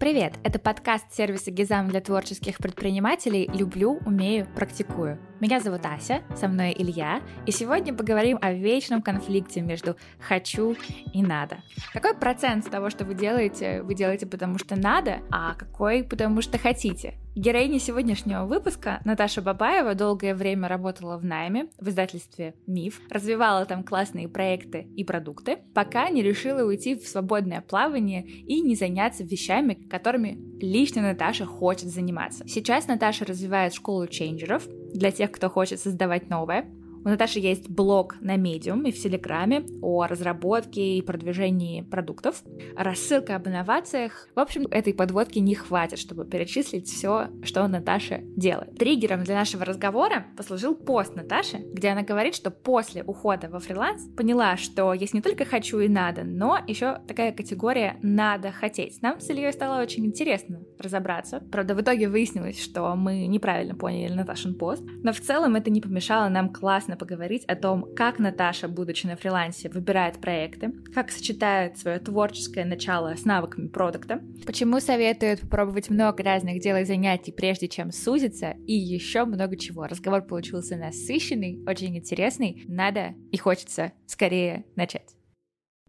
Привет! Это подкаст сервиса Гизам для творческих предпринимателей «Люблю, умею, практикую». Меня зовут Ася, со мной Илья, и сегодня поговорим о вечном конфликте между «хочу» и «надо». Какой процент того, что вы делаете, вы делаете потому что надо, а какой потому что хотите? Героиня сегодняшнего выпуска Наташа Бабаева долгое время работала в найме в издательстве «Миф», развивала там классные проекты и продукты, пока не решила уйти в свободное плавание и не заняться вещами, которыми лично Наташа хочет заниматься. Сейчас Наташа развивает школу чейнджеров для тех, кто хочет создавать новое, у Наташи есть блог на Medium и в Телеграме о разработке и продвижении продуктов, рассылка об инновациях. В общем, этой подводки не хватит, чтобы перечислить все, что Наташа делает. Триггером для нашего разговора послужил пост Наташи, где она говорит, что после ухода во фриланс поняла, что есть не только хочу и надо, но еще такая категория надо хотеть. Нам с Ильей стало очень интересно разобраться. Правда, в итоге выяснилось, что мы неправильно поняли Наташин пост, но в целом это не помешало нам классно классно поговорить о том, как Наташа, будучи на фрилансе, выбирает проекты, как сочетает свое творческое начало с навыками продукта, почему советует попробовать много разных дел и занятий, прежде чем сузиться, и еще много чего. Разговор получился насыщенный, очень интересный, надо и хочется скорее начать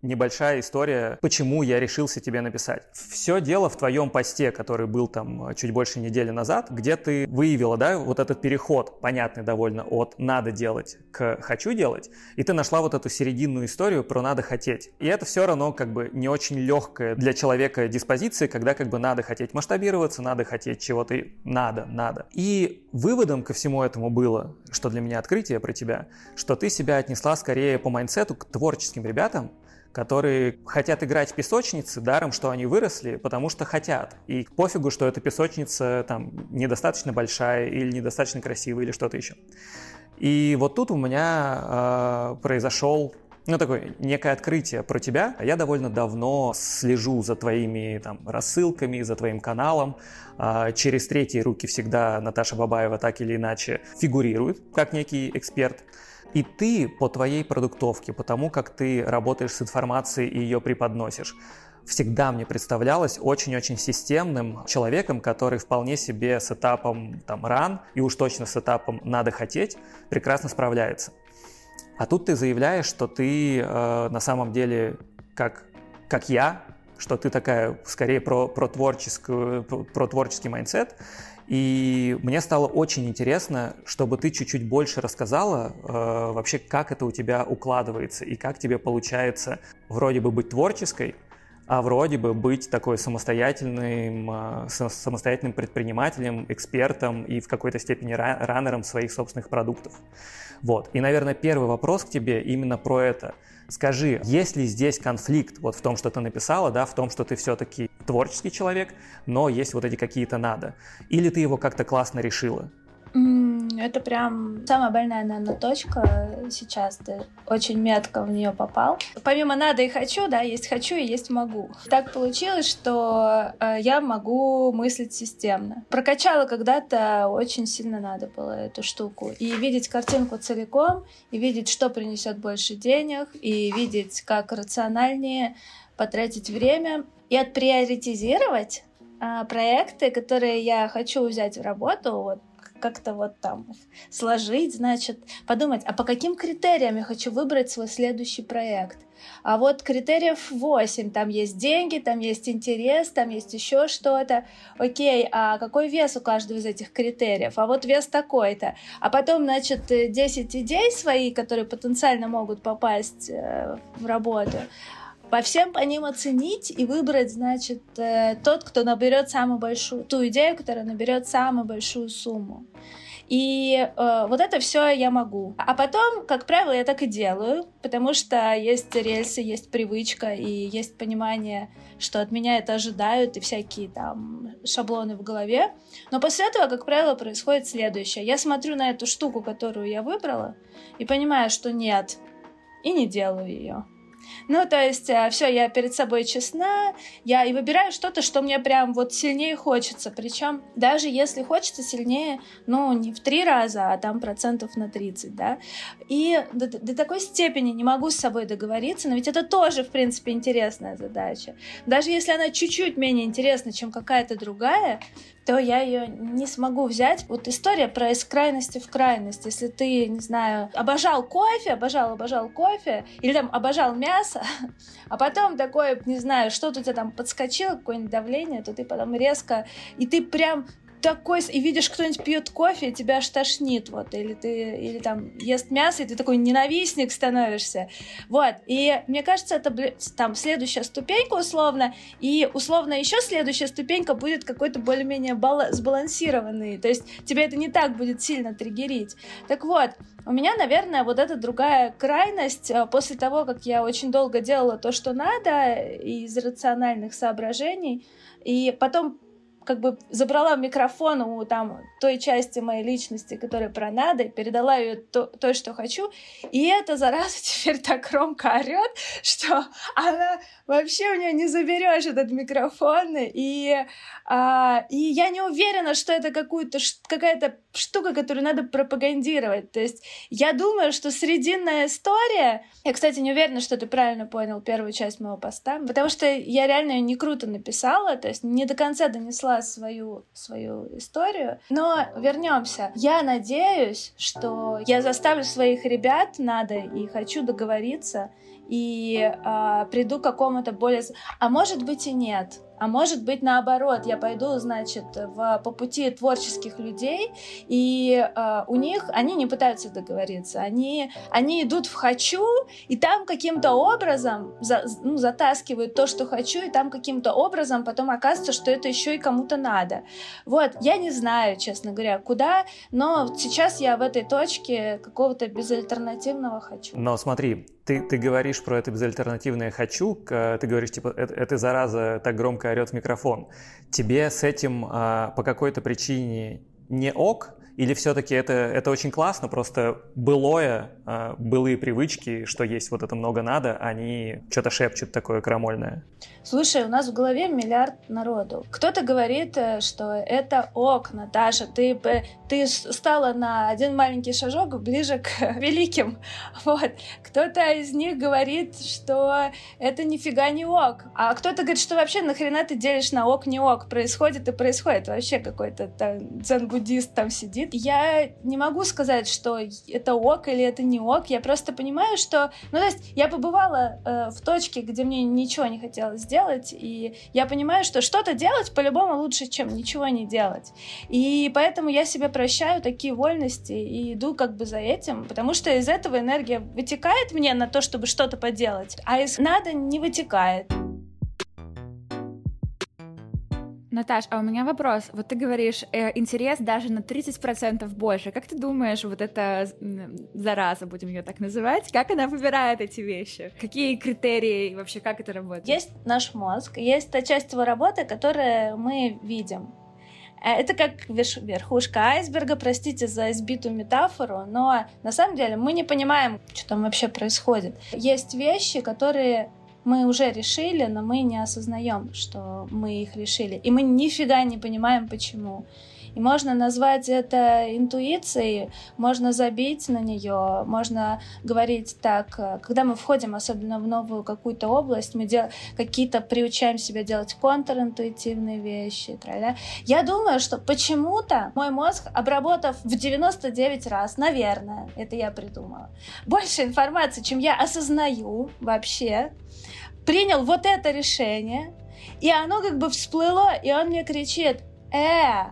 небольшая история, почему я решился тебе написать. Все дело в твоем посте, который был там э, чуть больше недели назад, где ты выявила, да, вот этот переход, понятный довольно, от «надо делать» к «хочу делать», и ты нашла вот эту серединную историю про «надо хотеть». И это все равно как бы не очень легкая для человека диспозиция, когда как бы надо хотеть масштабироваться, надо хотеть чего-то, надо, надо. И выводом ко всему этому было, что для меня открытие про тебя, что ты себя отнесла скорее по майнсету к творческим ребятам, которые хотят играть в песочницы, даром, что они выросли, потому что хотят. И пофигу, что эта песочница там недостаточно большая или недостаточно красивая или что-то еще. И вот тут у меня э, произошел ну, такое некое открытие про тебя. Я довольно давно слежу за твоими там рассылками, за твоим каналом. А, через третьи руки всегда Наташа Бабаева так или иначе фигурирует как некий эксперт. И ты по твоей продуктовке, по тому, как ты работаешь с информацией и ее преподносишь, всегда мне представлялось очень-очень системным человеком, который вполне себе с этапом там ран и уж точно с этапом надо хотеть прекрасно справляется. А тут ты заявляешь, что ты э, на самом деле как как я, что ты такая скорее про, про, творческую, про творческий mindset, и мне стало очень интересно, чтобы ты чуть-чуть больше рассказала э, вообще, как это у тебя укладывается и как тебе получается вроде бы быть творческой, а вроде бы быть такой самостоятельным, э, самостоятельным предпринимателем, экспертом и в какой-то степени runner ом своих собственных продуктов. Вот. И, наверное, первый вопрос к тебе именно про это – Скажи, есть ли здесь конфликт вот в том, что ты написала, да, в том, что ты все-таки творческий человек, но есть вот эти какие-то надо? Или ты его как-то классно решила? Это прям самая больная, наверное, точка сейчас. Ты очень метко в нее попал. Помимо надо и хочу, да, есть хочу и есть могу. Так получилось, что э, я могу мыслить системно. Прокачала когда-то очень сильно надо было эту штуку. И видеть картинку целиком, и видеть, что принесет больше денег, и видеть, как рациональнее потратить время и отприоритизировать а, проекты, которые я хочу взять в работу, вот как-то вот там сложить, значит, подумать, а по каким критериям я хочу выбрать свой следующий проект. А вот критериев 8. Там есть деньги, там есть интерес, там есть еще что-то. Окей, а какой вес у каждого из этих критериев? А вот вес такой-то. А потом, значит, 10 идей свои, которые потенциально могут попасть э, в работу по всем по ним оценить и выбрать, значит, э, тот, кто наберет самую большую, ту идею, которая наберет самую большую сумму. И э, вот это все я могу. А потом, как правило, я так и делаю, потому что есть рельсы, есть привычка и есть понимание, что от меня это ожидают и всякие там шаблоны в голове. Но после этого, как правило, происходит следующее. Я смотрю на эту штуку, которую я выбрала, и понимаю, что нет, и не делаю ее. Ну, то есть, э, все, я перед собой честна, я и выбираю что-то, что мне прям вот сильнее хочется. Причем, даже если хочется сильнее, ну, не в три раза, а там процентов на 30, да. И до, до такой степени не могу с собой договориться, но ведь это тоже, в принципе, интересная задача. Даже если она чуть-чуть менее интересна, чем какая-то другая, то я ее не смогу взять. Вот история про из крайности в крайность. Если ты, не знаю, обожал кофе, обожал, обожал кофе, или там обожал мясо, а потом такое, не знаю, что-то у тебя там подскочило, какое-нибудь давление, то ты потом резко, и ты прям такой, и видишь, кто-нибудь пьет кофе, и тебя аж тошнит, вот, или ты, или там ест мясо, и ты такой ненавистник становишься, вот, и мне кажется, это там следующая ступенька условно, и условно еще следующая ступенька будет какой-то более-менее сбалансированный, то есть тебе это не так будет сильно триггерить. Так вот, у меня, наверное, вот эта другая крайность, э, после того, как я очень долго делала то, что надо, из рациональных соображений, и потом как бы забрала микрофон у там той части моей личности, которая про надо, и передала ее то, то, что хочу. И эта зараза теперь так громко орет, что она вообще у нее не заберешь этот микрофон. И, а, и я не уверена, что это какую-то какая-то штука, которую надо пропагандировать. То есть я думаю, что срединная история... Я, кстати, не уверена, что ты правильно понял первую часть моего поста, потому что я реально ее не круто написала, то есть не до конца донесла свою, свою историю. Но вернемся. Я надеюсь, что я заставлю своих ребят, надо и хочу договориться, и э, приду к какому-то более... А может быть и нет. А может быть, наоборот, я пойду, значит, в, по пути творческих людей, и э, у них, они не пытаются договориться, они, они идут в «хочу», и там каким-то образом за, ну, затаскивают то, что хочу, и там каким-то образом потом оказывается, что это еще и кому-то надо. Вот, я не знаю, честно говоря, куда, но сейчас я в этой точке какого-то безальтернативного «хочу». Но смотри, ты, ты говоришь про это безальтернативное «хочу», ты говоришь, типа, это, это зараза так громко орет в микрофон. Тебе с этим а, по какой-то причине не ок, или все-таки это, это очень классно, просто былое, э, былые привычки, что есть вот это много надо, они что-то шепчут такое крамольное? Слушай, у нас в голове миллиард народу. Кто-то говорит, э, что это ок, Наташа, ты, ты стала на один маленький шажок ближе к великим. Вот. Кто-то из них говорит, что это нифига не ок. А кто-то говорит, что вообще нахрена ты делишь на ок, не ок. Происходит и происходит. Вообще какой-то дзен-буддист там сидит. Я не могу сказать, что это ок или это не ок. Я просто понимаю, что... Ну, то есть я побывала э, в точке, где мне ничего не хотелось сделать, и я понимаю, что что-то делать по-любому лучше, чем ничего не делать. И поэтому я себе прощаю такие вольности и иду как бы за этим, потому что из этого энергия вытекает мне на то, чтобы что-то поделать, а из надо не вытекает. Наташ, а у меня вопрос. Вот ты говоришь, э, интерес даже на 30% больше. Как ты думаешь, вот эта зараза, будем ее так называть, как она выбирает эти вещи? Какие критерии вообще, как это работает? Есть наш мозг, есть та часть его работы, которую мы видим. Э, это как верхушка айсберга, простите за избитую метафору, но на самом деле мы не понимаем, что там вообще происходит. Есть вещи, которые мы уже решили, но мы не осознаем, что мы их решили. И мы нифига не понимаем, почему. И можно назвать это интуицией, можно забить на нее, можно говорить так, когда мы входим особенно в новую какую-то область, мы дел... какие-то приучаем себя делать контринтуитивные вещи. Тра-ля. Я думаю, что почему-то мой мозг, обработав в 99 раз, наверное, это я придумала, больше информации, чем я осознаю вообще, принял вот это решение, и оно как бы всплыло, и он мне кричит, э,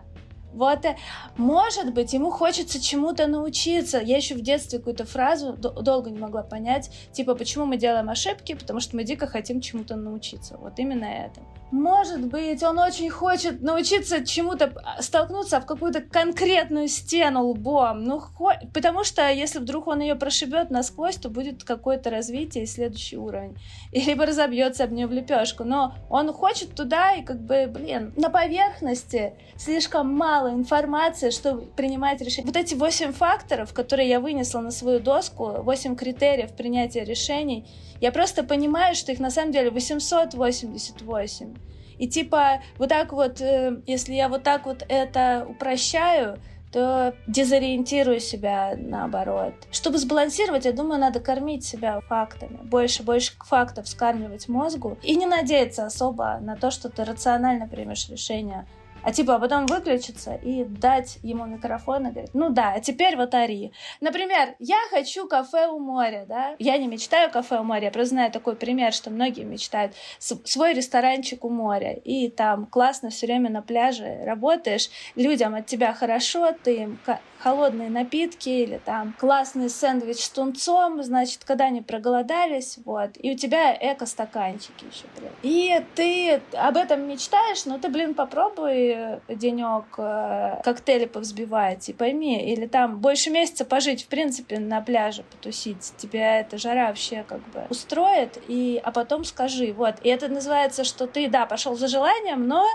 вот, э, может быть, ему хочется чему-то научиться. Я еще в детстве какую-то фразу долго не могла понять, типа, почему мы делаем ошибки, потому что мы дико хотим чему-то научиться. Вот именно это. Может быть, он очень хочет научиться чему-то, столкнуться в какую-то конкретную стену лбом. Ну, хо... потому что если вдруг он ее прошибет насквозь, то будет какое-то развитие и следующий уровень. И либо разобьется об нее в лепешку. Но он хочет туда, и как бы, блин, на поверхности слишком мало информации, чтобы принимать решение. Вот эти восемь факторов, которые я вынесла на свою доску, восемь критериев принятия решений, я просто понимаю, что их на самом деле 888. И типа вот так вот, э, если я вот так вот это упрощаю, то дезориентирую себя наоборот. Чтобы сбалансировать, я думаю, надо кормить себя фактами. Больше, больше фактов скармливать мозгу. И не надеяться особо на то, что ты рационально примешь решение а типа а потом выключиться и дать ему микрофон и говорить, ну да, а теперь вот ори. Например, я хочу кафе у моря, да? Я не мечтаю кафе у моря, я просто знаю такой пример, что многие мечтают. Свой ресторанчик у моря, и там классно все время на пляже работаешь, людям от тебя хорошо, ты им холодные напитки или там классный сэндвич с тунцом, значит, когда они проголодались, вот, и у тебя эко-стаканчики еще, блин. И ты об этом мечтаешь, но ты, блин, попробуй денек э, коктейли повзбивать и пойми, или там больше месяца пожить, в принципе, на пляже потусить, тебя эта жара вообще как бы устроит, и, а потом скажи, вот, и это называется, что ты, да, пошел за желанием, но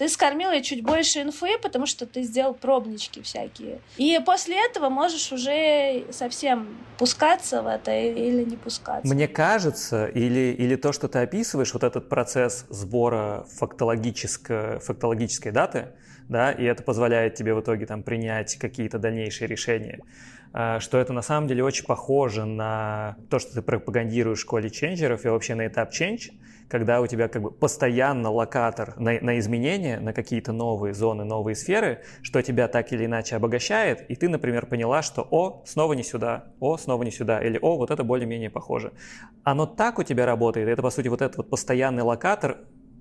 ты скормил ей чуть больше инфы, потому что ты сделал пробнички всякие. И после этого можешь уже совсем пускаться в это или не пускаться. Мне кажется, или, или то, что ты описываешь, вот этот процесс сбора фактологической, фактологической даты, да, и это позволяет тебе в итоге там принять какие-то дальнейшие решения, а, что это на самом деле очень похоже на то, что ты пропагандируешь в школе ченджеров и вообще на этап change, когда у тебя как бы постоянно локатор на, на изменения, на какие-то новые зоны, новые сферы, что тебя так или иначе обогащает, и ты, например, поняла, что «О, снова не сюда», «О, снова не сюда», или «О, вот это более-менее похоже». Оно так у тебя работает, это, по сути, вот этот вот постоянный локатор,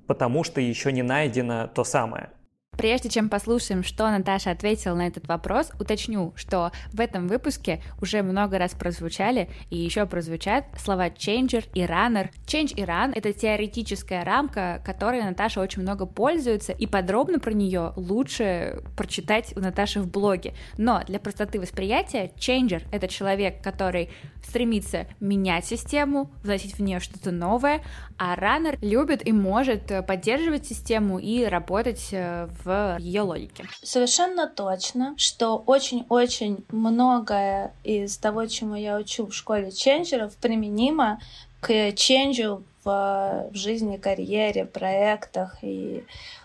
потому что еще не найдено то самое. Прежде чем послушаем, что Наташа ответила на этот вопрос, уточню, что в этом выпуске уже много раз прозвучали и еще прозвучат слова changer и runner. Change и run — это теоретическая рамка, которой Наташа очень много пользуется, и подробно про нее лучше прочитать у Наташи в блоге. Но для простоты восприятия changer — это человек, который стремится менять систему, вносить в нее что-то новое, а runner любит и может поддерживать систему и работать э, в ее логике. Совершенно точно, что очень-очень многое из того, чему я учу в школе ченджеров, применимо к ченджу в, в жизни, карьере, проектах и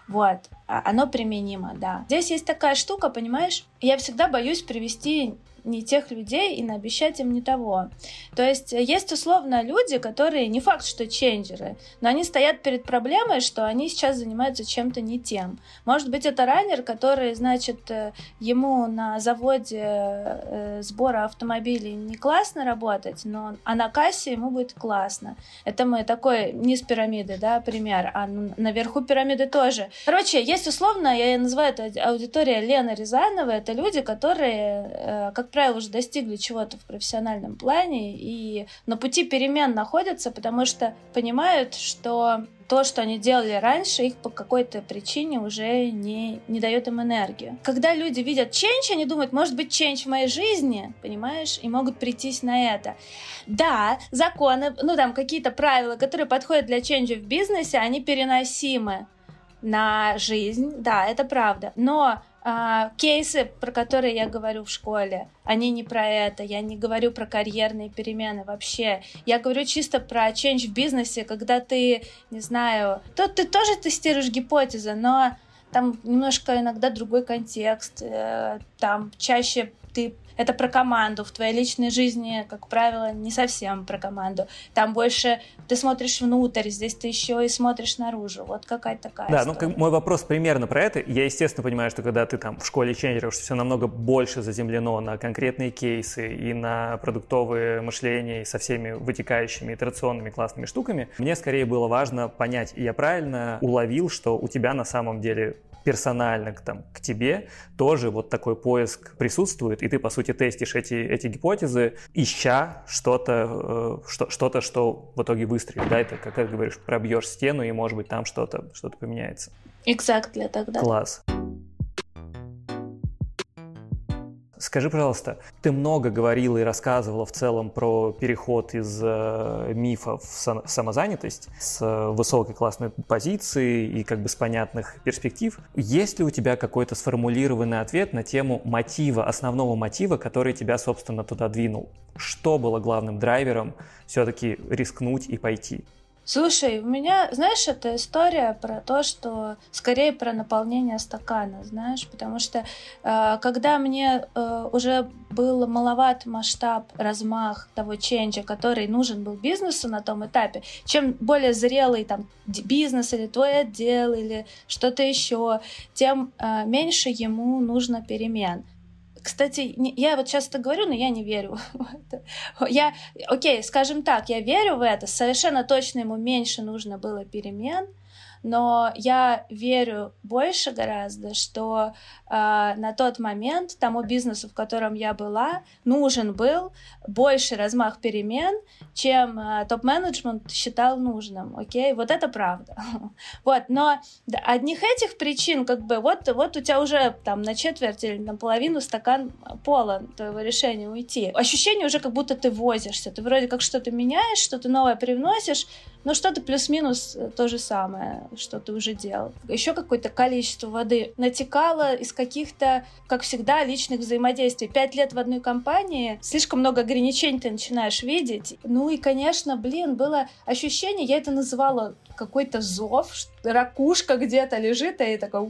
вот, а, оно применимо, да. Здесь есть такая штука, понимаешь, я всегда боюсь привести не тех людей и наобещать им не того. То есть э, есть условно люди, которые не факт, что ченджеры, но они стоят перед проблемой, что они сейчас занимаются чем-то не тем. Может быть, это раннер, который, значит, э, ему на заводе э, сбора автомобилей не классно работать, но а на кассе ему будет классно. Это мы такой низ пирамиды, да, пример, а наверху пирамиды тоже. Короче, есть условно, я называю это аудитория Лены Рязановой, это люди, которые, как правило, уже достигли чего-то в профессиональном плане и на пути перемен находятся, потому что понимают, что то, что они делали раньше, их по какой-то причине уже не, не дает им энергию. Когда люди видят ченч, они думают, может быть, ченч в моей жизни, понимаешь, и могут прийтись на это. Да, законы, ну там какие-то правила, которые подходят для ченча в бизнесе, они переносимы на жизнь, да, это правда. Но а, кейсы, про которые я говорю в школе, они не про это. Я не говорю про карьерные перемены вообще. Я говорю чисто про change в бизнесе, когда ты, не знаю, то ты тоже тестируешь гипотезы, но там немножко иногда другой контекст, э, там чаще ты это про команду. В твоей личной жизни, как правило, не совсем про команду. Там больше ты смотришь внутрь, здесь ты еще и смотришь наружу. Вот какая-то такая Да, ну, история. ну мой вопрос примерно про это. Я, естественно, понимаю, что когда ты там в школе ченджеров, что все намного больше заземлено на конкретные кейсы и на продуктовые мышления и со всеми вытекающими итерационными классными штуками. Мне скорее было важно понять, и я правильно уловил, что у тебя на самом деле персонально к, там, к тебе, тоже вот такой поиск присутствует, и ты, по сути, тестишь эти, эти гипотезы, ища что-то, э, что, что-то, что в итоге выстрелит, да, это, как ты говоришь, пробьешь стену, и, может быть, там что-то, что-то поменяется. Exactly, тогда. Класс. Скажи, пожалуйста, ты много говорила и рассказывала в целом про переход из э, мифа в самозанятость с э, высокой классной позиции и как бы с понятных перспектив. Есть ли у тебя какой-то сформулированный ответ на тему мотива, основного мотива, который тебя, собственно, туда двинул? Что было главным драйвером все-таки рискнуть и пойти? Слушай, у меня, знаешь, это история про то, что скорее про наполнение стакана, знаешь, потому что э, когда мне э, уже был маловат масштаб, размах того ченджа, который нужен был бизнесу на том этапе, чем более зрелый там бизнес или твой отдел или что-то еще, тем э, меньше ему нужно перемен. Кстати, не, я вот часто говорю, но я не верю в это. Я, окей, скажем так, я верю в это. Совершенно точно ему меньше нужно было перемен, но я верю больше гораздо, что э, на тот момент тому бизнесу, в котором я была, нужен был больше размах перемен, чем э, топ-менеджмент считал нужным, окей? Вот это правда. вот, но одних этих причин, как бы, вот, вот у тебя уже там на четверть или на половину стакан полон твоего решения уйти. Ощущение уже, как будто ты возишься, ты вроде как что-то меняешь, что-то новое привносишь, но что-то плюс-минус э, то же самое, что ты уже делал. Еще какое-то количество воды натекало из каких-то, как всегда, личных взаимодействий. Пять лет в одной компании, слишком много ограничений ты начинаешь видеть. Ну и, конечно, блин, было ощущение, я это называла какой-то зов, ракушка где-то лежит, и такой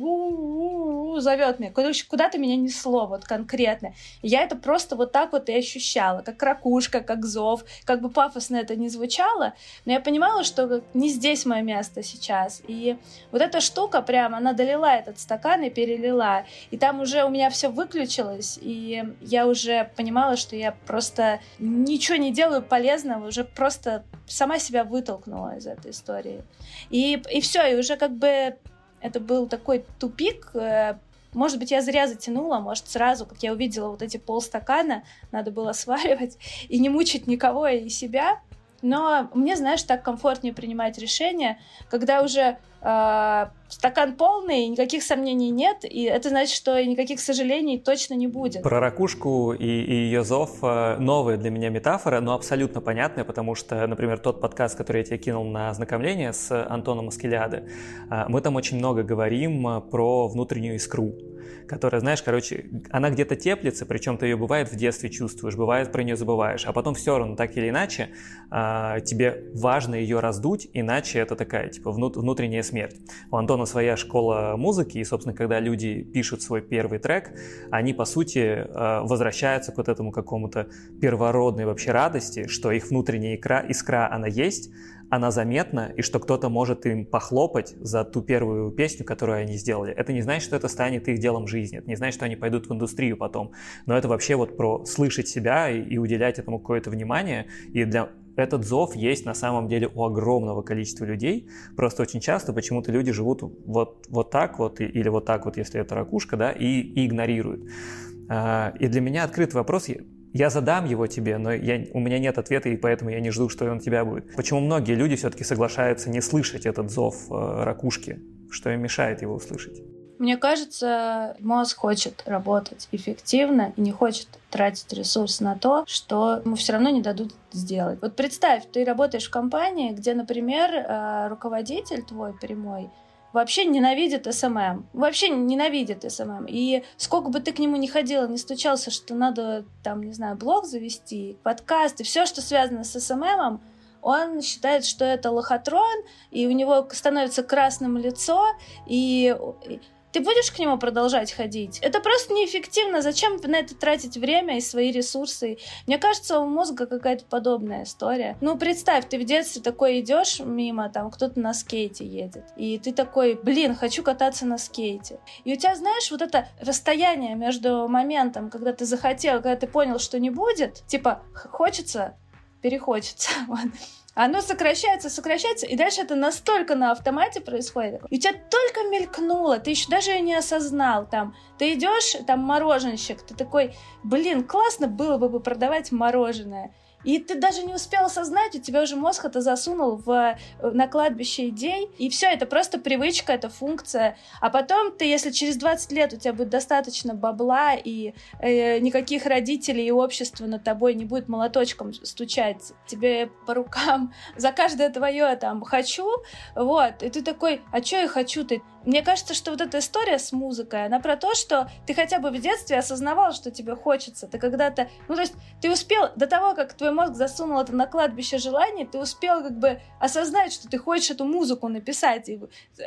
зовет меня. Короче, куда-то меня несло, вот конкретно. Я это просто вот так вот и ощущала, как ракушка, как зов. Как бы пафосно это не звучало, но я понимала, что не здесь мое место сейчас. И вот эта штука прям, она долила этот стакан и перелила. И там уже у меня все выключилось, и я уже понимала, что я просто ничего не делаю полезного, уже просто сама себя вытолкнула из этой истории. И, и все, и уже как бы это был такой тупик. Э, может быть, я зря затянула, может, сразу, как я увидела вот эти полстакана, надо было сваривать и не мучить никого и себя. Но мне, знаешь, так комфортнее принимать решения, когда уже э, стакан полный, никаких сомнений нет, и это значит, что никаких сожалений точно не будет. Про ракушку и, и ее зов э, новая для меня метафора, но абсолютно понятная, потому что, например, тот подкаст, который я тебе кинул на ознакомление с Антоном Аскелиады, э, мы там очень много говорим э, про внутреннюю искру которая, знаешь, короче, она где-то теплится, причем ты ее бывает в детстве чувствуешь, бывает про нее забываешь, а потом все равно так или иначе а, тебе важно ее раздуть, иначе это такая, типа, внутренняя смерть. У Антона своя школа музыки, и, собственно, когда люди пишут свой первый трек, они, по сути, а, возвращаются к вот этому какому-то первородной вообще радости, что их внутренняя искра, искра она есть, она заметна, и что кто-то может им похлопать за ту первую песню, которую они сделали. Это не значит, что это станет их делом жизни, это не значит, что они пойдут в индустрию потом, но это вообще вот про слышать себя и, и уделять этому какое-то внимание, и для этот зов есть на самом деле у огромного количества людей. Просто очень часто почему-то люди живут вот, вот так вот, или вот так вот, если это ракушка, да, и, и игнорируют. А, и для меня открытый вопрос, я задам его тебе, но я, у меня нет ответа, и поэтому я не жду, что он тебя будет. Почему многие люди все-таки соглашаются не слышать этот зов э, ракушки? Что им мешает его услышать? Мне кажется, мозг хочет работать эффективно и не хочет тратить ресурс на то, что ему все равно не дадут сделать. Вот представь, ты работаешь в компании, где, например, э, руководитель твой прямой вообще ненавидит SMM. Вообще ненавидит SMM. И сколько бы ты к нему ни ходила, не стучался, что надо, там, не знаю, блог завести, подкаст и все, что связано с SMM ом, он считает, что это лохотрон, и у него становится красным лицо, и ты будешь к нему продолжать ходить? Это просто неэффективно. Зачем на это тратить время и свои ресурсы? Мне кажется, у мозга какая-то подобная история. Ну, представь, ты в детстве такой идешь мимо, там кто-то на скейте едет, и ты такой, блин, хочу кататься на скейте. И у тебя, знаешь, вот это расстояние между моментом, когда ты захотел, когда ты понял, что не будет, типа, хочется, перехочется. Вот Оно сокращается, сокращается, и дальше это настолько на автомате происходит. И у тебя только мелькнуло, ты еще даже не осознал. Там, ты идешь, там мороженщик, ты такой, блин, классно было бы продавать мороженое. И ты даже не успел осознать, у тебя уже мозг это засунул в, э, на кладбище идей, и все, это просто привычка, это функция. А потом ты, если через 20 лет у тебя будет достаточно бабла, и э, никаких родителей и общества над тобой не будет молоточком стучать тебе по рукам за каждое твое там «хочу», вот, и ты такой, а что я хочу? Мне кажется, что вот эта история с музыкой, она про то, что ты хотя бы в детстве осознавал, что тебе хочется. Ты когда-то... Ну, то есть ты успел, до того, как твой мозг засунул это на кладбище желаний, ты успел как бы осознать, что ты хочешь эту музыку написать и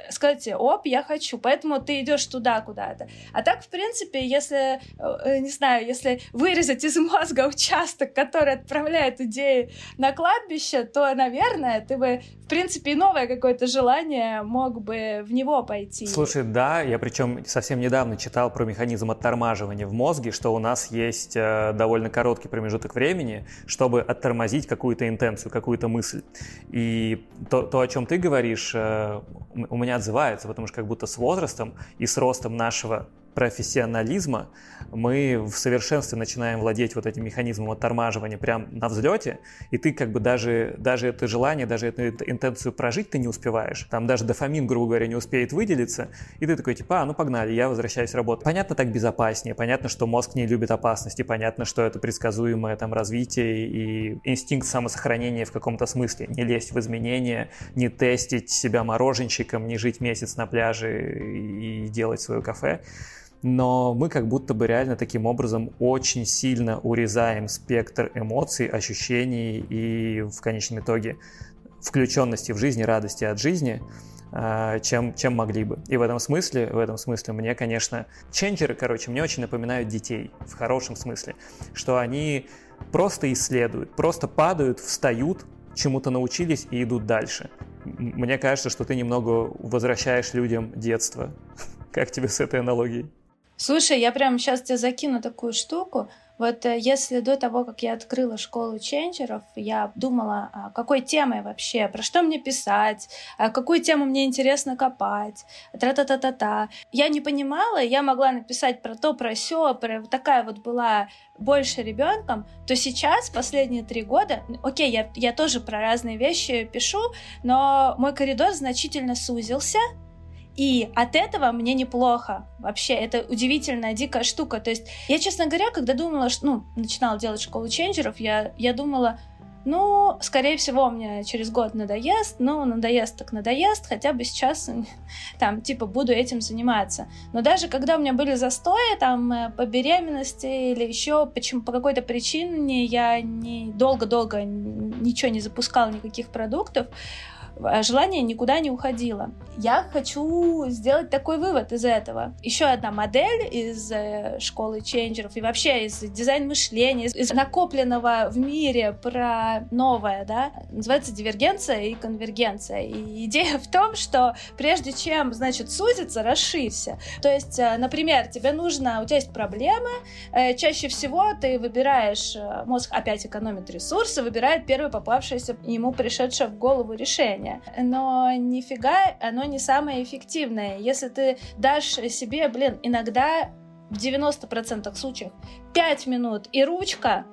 сказать оп, я хочу. Поэтому ты идешь туда куда-то. А так, в принципе, если, э, не знаю, если вырезать из мозга участок, который отправляет идеи на кладбище, то, наверное, ты бы, в принципе, и новое какое-то желание мог бы в него пойти. Слушай, да, я причем совсем недавно читал про механизм оттормаживания в мозге, что у нас есть э, довольно короткий промежуток времени, чтобы оттормозить какую-то интенцию, какую-то мысль. И то, то о чем ты говоришь, э, у меня отзывается, потому что как будто с возрастом и с ростом нашего профессионализма мы в совершенстве начинаем владеть вот этим механизмом оттормаживания прям на взлете, и ты как бы даже, даже это желание, даже эту интенцию прожить ты не успеваешь. Там даже дофамин, грубо говоря, не успеет выделиться, и ты такой типа, а, ну погнали, я возвращаюсь работать. Понятно, так безопаснее, понятно, что мозг не любит опасности, понятно, что это предсказуемое там развитие и инстинкт самосохранения в каком-то смысле. Не лезть в изменения, не тестить себя мороженщиком, не жить месяц на пляже и делать свое кафе но мы как будто бы реально таким образом очень сильно урезаем спектр эмоций, ощущений и в конечном итоге включенности в жизни, радости от жизни, а, чем, чем могли бы. И в этом смысле, в этом смысле мне, конечно, ченджеры, короче, мне очень напоминают детей, в хорошем смысле, что они просто исследуют, просто падают, встают, чему-то научились и идут дальше. Мне кажется, что ты немного возвращаешь людям детство. Как тебе с этой аналогией? Слушай, я прямо сейчас тебе закину такую штуку. Вот э, если до того, как я открыла школу ченджеров, я думала, а какой темой вообще, про что мне писать, а какую тему мне интересно копать, тра-та-та-та-та. Я не понимала, я могла написать про то, про все, про такая вот была больше ребенком, то сейчас, последние три года, окей, я, я тоже про разные вещи пишу, но мой коридор значительно сузился, и от этого мне неплохо. Вообще, это удивительная, дикая штука. То есть, я, честно говоря, когда думала, что, ну, начинала делать школу ченджеров, я, я думала, ну, скорее всего, мне через год надоест, ну, надоест так надоест, хотя бы сейчас, там, типа, буду этим заниматься. Но даже когда у меня были застои, там, э, по беременности или еще почему, по какой-то причине я не долго-долго ничего не запускала, никаких продуктов, желание никуда не уходило. Я хочу сделать такой вывод из этого. Еще одна модель из э, школы ченджеров и вообще из дизайн мышления, из накопленного в мире про новое, да, называется дивергенция и конвергенция. И идея в том, что прежде чем, значит, сузиться, расширься. То есть, э, например, тебе нужно, у тебя есть проблемы, э, чаще всего ты выбираешь, мозг опять экономит ресурсы, выбирает первое попавшееся ему пришедшее в голову решение решение, но нифига оно не самое эффективное. Если ты дашь себе, блин, иногда в 90% случаев 5 минут и ручка,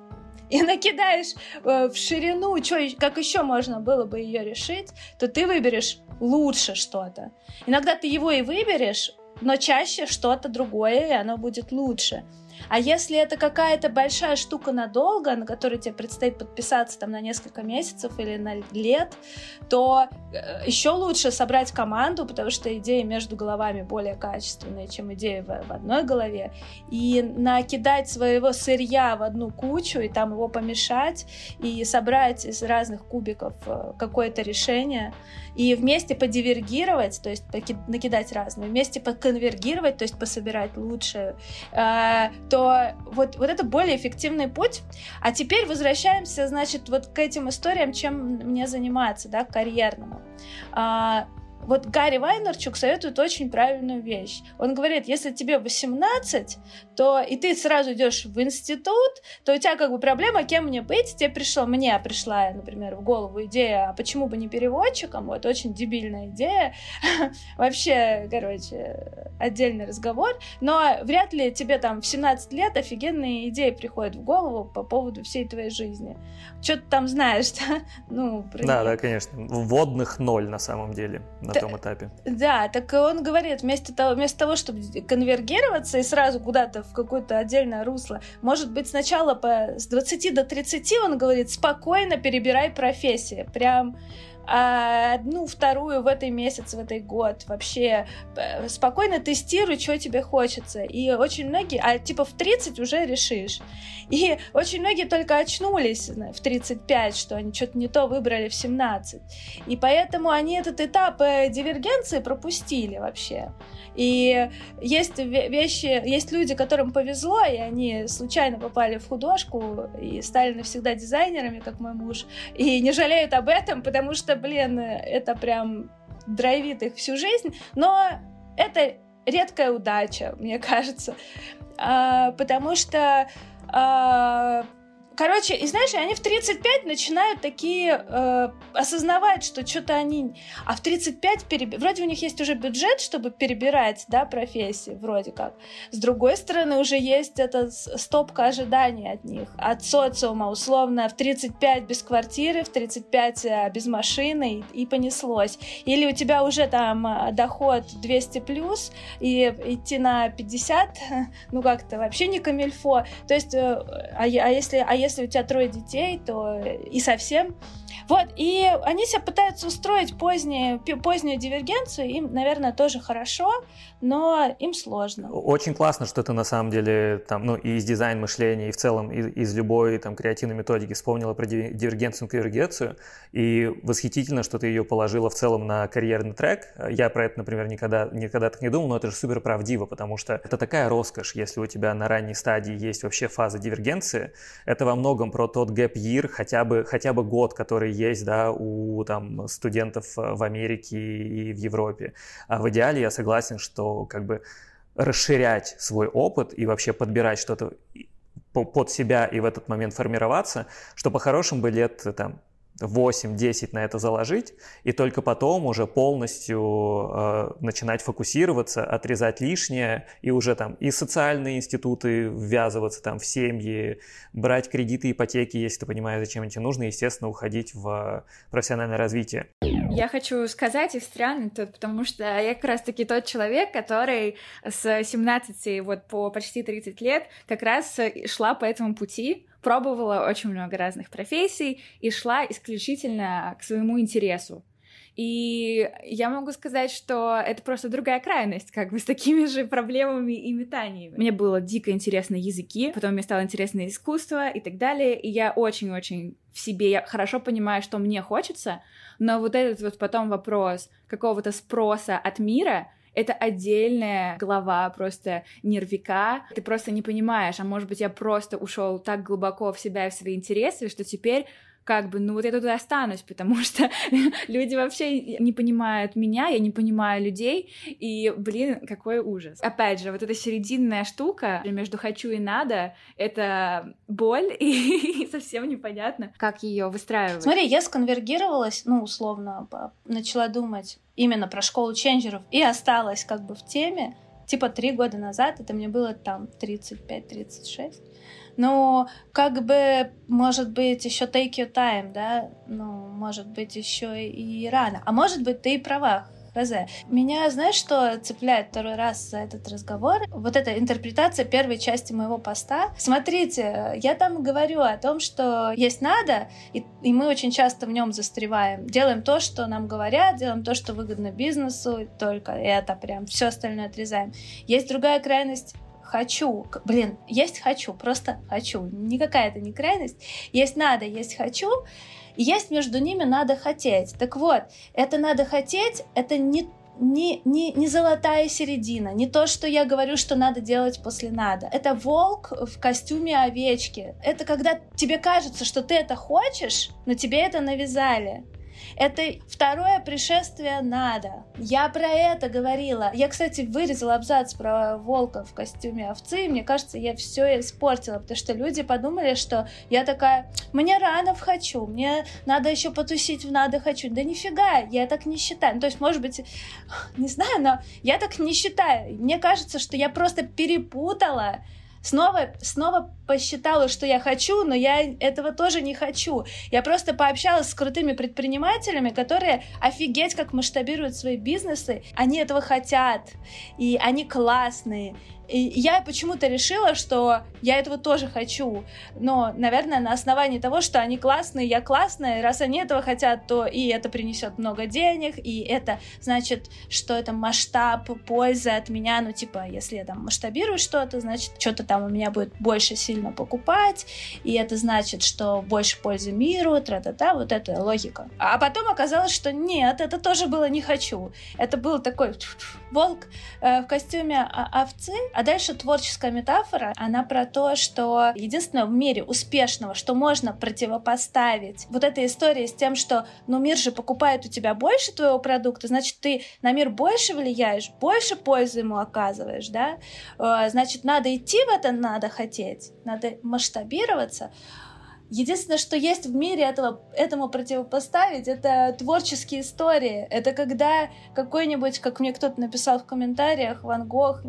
и накидаешь э, в ширину, чё, как еще можно было бы ее решить, то ты выберешь лучше что-то. Иногда ты его и выберешь, но чаще что-то другое, и оно будет лучше. А если это какая-то большая штука надолго, на которую тебе предстоит подписаться там на несколько месяцев или на лет, то э, еще лучше собрать команду, потому что идеи между головами более качественные, чем идеи в, в одной голове, и накидать своего сырья в одну кучу и там его помешать и собрать из разных кубиков э, какое-то решение и вместе подивергировать, то есть накидать разные, вместе поконвергировать, то есть пособирать лучшее, э, то вот, вот это более эффективный путь. А теперь возвращаемся, значит, вот к этим историям, чем мне заниматься, да, к карьерному. А, вот Гарри Вайнерчук советует очень правильную вещь. Он говорит, если тебе 18, то и ты сразу идешь в институт, то у тебя как бы проблема, кем мне быть, тебе пришло, мне пришла, например, в голову идея, а почему бы не переводчиком, вот очень дебильная идея, вообще, короче, отдельный разговор, но вряд ли тебе там в 17 лет офигенные идеи приходят в голову по поводу всей твоей жизни. Что ты там знаешь, да? Ну, да, да, конечно. Вводных ноль на самом деле на Т- том этапе. Да, так он говорит, вместо того, вместо того, чтобы конвергироваться и сразу куда-то в какое-то отдельное русло, может быть, сначала по, с 20 до 30, он говорит, спокойно перебирай профессии. Прям а одну, вторую в этой месяц, в этой год. Вообще э, спокойно тестируй, что тебе хочется. И очень многие, а типа в 30 уже решишь. И очень многие только очнулись в 35, что они что-то не то выбрали в 17. И поэтому они этот этап э, дивергенции пропустили вообще. И есть вещи, есть люди, которым повезло, и они случайно попали в художку и стали навсегда дизайнерами, как мой муж, и не жалеют об этом, потому что, блин, это прям драйвит их всю жизнь, но это редкая удача, мне кажется, а, потому что а, Короче, и знаешь, они в 35 начинают такие э, осознавать, что что-то они... А в 35 переб... вроде у них есть уже бюджет, чтобы перебирать, да, профессии, вроде как. С другой стороны, уже есть эта стопка ожиданий от них, от социума, условно, в 35 без квартиры, в 35 э, без машины, и, и понеслось. Или у тебя уже там э, доход 200 плюс, и идти на 50, ну как-то вообще не камильфо. То есть, э, а, а если... А если у тебя трое детей, то и совсем вот, и они себя пытаются устроить поздние, позднюю дивергенцию, им, наверное, тоже хорошо, но им сложно. Очень классно, что ты на самом деле там, ну, и из дизайн мышления, и в целом из, из любой там креативной методики вспомнила про дивергенцию и конвергенцию, и восхитительно, что ты ее положила в целом на карьерный трек. Я про это, например, никогда, никогда так не думал, но это же супер правдиво, потому что это такая роскошь, если у тебя на ранней стадии есть вообще фаза дивергенции, это во многом про тот gap year, хотя бы, хотя бы год, который есть да, у там, студентов э, в Америке и в Европе. А в идеале я согласен, что как бы расширять свой опыт и вообще подбирать что-то под себя и в этот момент формироваться, что по-хорошему бы лет там 8-10 на это заложить, и только потом уже полностью э, начинать фокусироваться, отрезать лишнее, и уже там и социальные институты ввязываться там в семьи, брать кредиты, ипотеки, если ты понимаешь, зачем тебе нужно, естественно, уходить в профессиональное развитие. Я хочу сказать и встрянуть тут, потому что я как раз-таки тот человек, который с 17 вот по почти 30 лет как раз шла по этому пути, пробовала очень много разных профессий и шла исключительно к своему интересу. И я могу сказать, что это просто другая крайность, как бы с такими же проблемами и метаниями. Мне было дико интересно языки, потом мне стало интересно искусство и так далее, и я очень-очень в себе, я хорошо понимаю, что мне хочется, но вот этот вот потом вопрос какого-то спроса от мира, это отдельная глава просто нервика. Ты просто не понимаешь, а может быть, я просто ушел так глубоко в себя и в свои интересы, что теперь как бы, ну вот я тут и останусь, потому что люди вообще не понимают меня, я не понимаю людей, и, блин, какой ужас. Опять же, вот эта серединная штука между хочу и надо, это боль, и совсем непонятно, как ее выстраивать. Смотри, я сконвергировалась, ну, условно, начала думать, именно про школу ченджеров и осталась как бы в теме. Типа три года назад, это мне было там 35-36. Ну, как бы, может быть, еще take your time, да? Ну, может быть, еще и рано. А может быть, ты и права. Розе. Меня, знаешь, что цепляет второй раз за этот разговор? Вот эта интерпретация первой части моего поста. Смотрите, я там говорю о том, что есть надо, и, и мы очень часто в нем застреваем. Делаем то, что нам говорят, делаем то, что выгодно бизнесу, только это прям все остальное отрезаем. Есть другая крайность хочу, блин, есть хочу, просто хочу, никакая это не крайность, есть надо, есть хочу, и есть между ними надо хотеть. Так вот, это надо хотеть, это не не, не, не золотая середина, не то, что я говорю, что надо делать после надо. Это волк в костюме овечки. Это когда тебе кажется, что ты это хочешь, но тебе это навязали. Это второе пришествие надо. Я про это говорила. Я, кстати, вырезала абзац про волка в костюме овцы, и мне кажется, я все испортила, потому что люди подумали, что я такая, мне рано в хочу, мне надо еще потусить в надо хочу. Да нифига, я так не считаю. Ну, то есть, может быть, не знаю, но я так не считаю. Мне кажется, что я просто перепутала снова, снова посчитала, что я хочу, но я этого тоже не хочу. Я просто пообщалась с крутыми предпринимателями, которые офигеть как масштабируют свои бизнесы. Они этого хотят, и они классные, и я почему-то решила, что я этого тоже хочу. Но, наверное, на основании того, что они классные, я классная, раз они этого хотят, то и это принесет много денег, и это значит, что это масштаб пользы от меня. Ну, типа, если я там масштабирую что-то, значит, что-то там у меня будет больше сильно покупать, и это значит, что больше пользы миру, тра-та-та, вот эта логика. А потом оказалось, что нет, это тоже было не хочу. Это был такой волк э, в костюме овцы, а дальше творческая метафора, она про то, что единственное в мире успешного, что можно противопоставить вот этой истории с тем, что ну мир же покупает у тебя больше твоего продукта, значит ты на мир больше влияешь, больше пользы ему оказываешь, да, э, значит надо идти в это, надо хотеть, надо масштабироваться. Единственное, что есть в мире этого, этому противопоставить, это творческие истории. Это когда какой-нибудь, как мне кто-то написал в комментариях, Ван Гог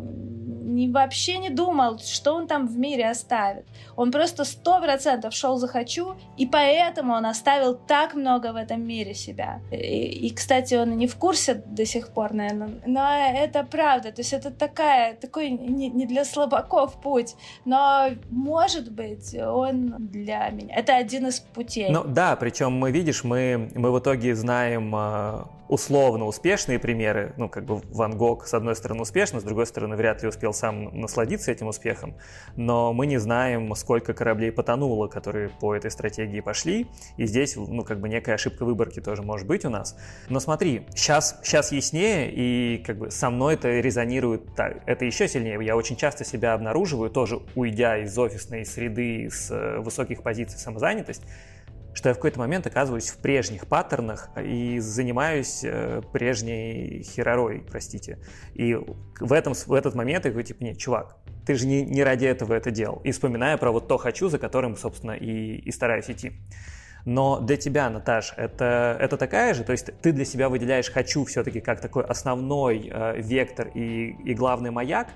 не, вообще не думал, что он там в мире оставит. Он просто сто процентов шел за хочу, и поэтому он оставил так много в этом мире себя. И, и, кстати, он не в курсе до сих пор, наверное, но это правда. То есть это такая, такой не, не для слабаков путь, но может быть он для меня. Это один из путей. Ну да, причем мы, видишь, мы, мы в итоге знаем а, условно успешные примеры, ну, как бы Ван Гог, с одной стороны, успешно, с другой стороны, вряд ли успел сам насладиться этим успехом, но мы не знаем, сколько кораблей потонуло, которые по этой стратегии пошли, и здесь, ну, как бы некая ошибка выборки тоже может быть у нас. Но смотри, сейчас, сейчас яснее, и как бы со мной это резонирует так, это еще сильнее. Я очень часто себя обнаруживаю, тоже уйдя из офисной среды, с э, высоких позиций самозанятость, что я в какой-то момент оказываюсь в прежних паттернах и занимаюсь э, прежней херорой, простите. И в, этом, в этот момент я говорю, типа, нет, чувак, ты же не, не ради этого это делал. И вспоминая про вот то хочу, за которым, собственно, и, и стараюсь идти. Но для тебя, Наташ, это, это такая же? То есть ты для себя выделяешь «хочу» все-таки как такой основной э, вектор и, и главный маяк,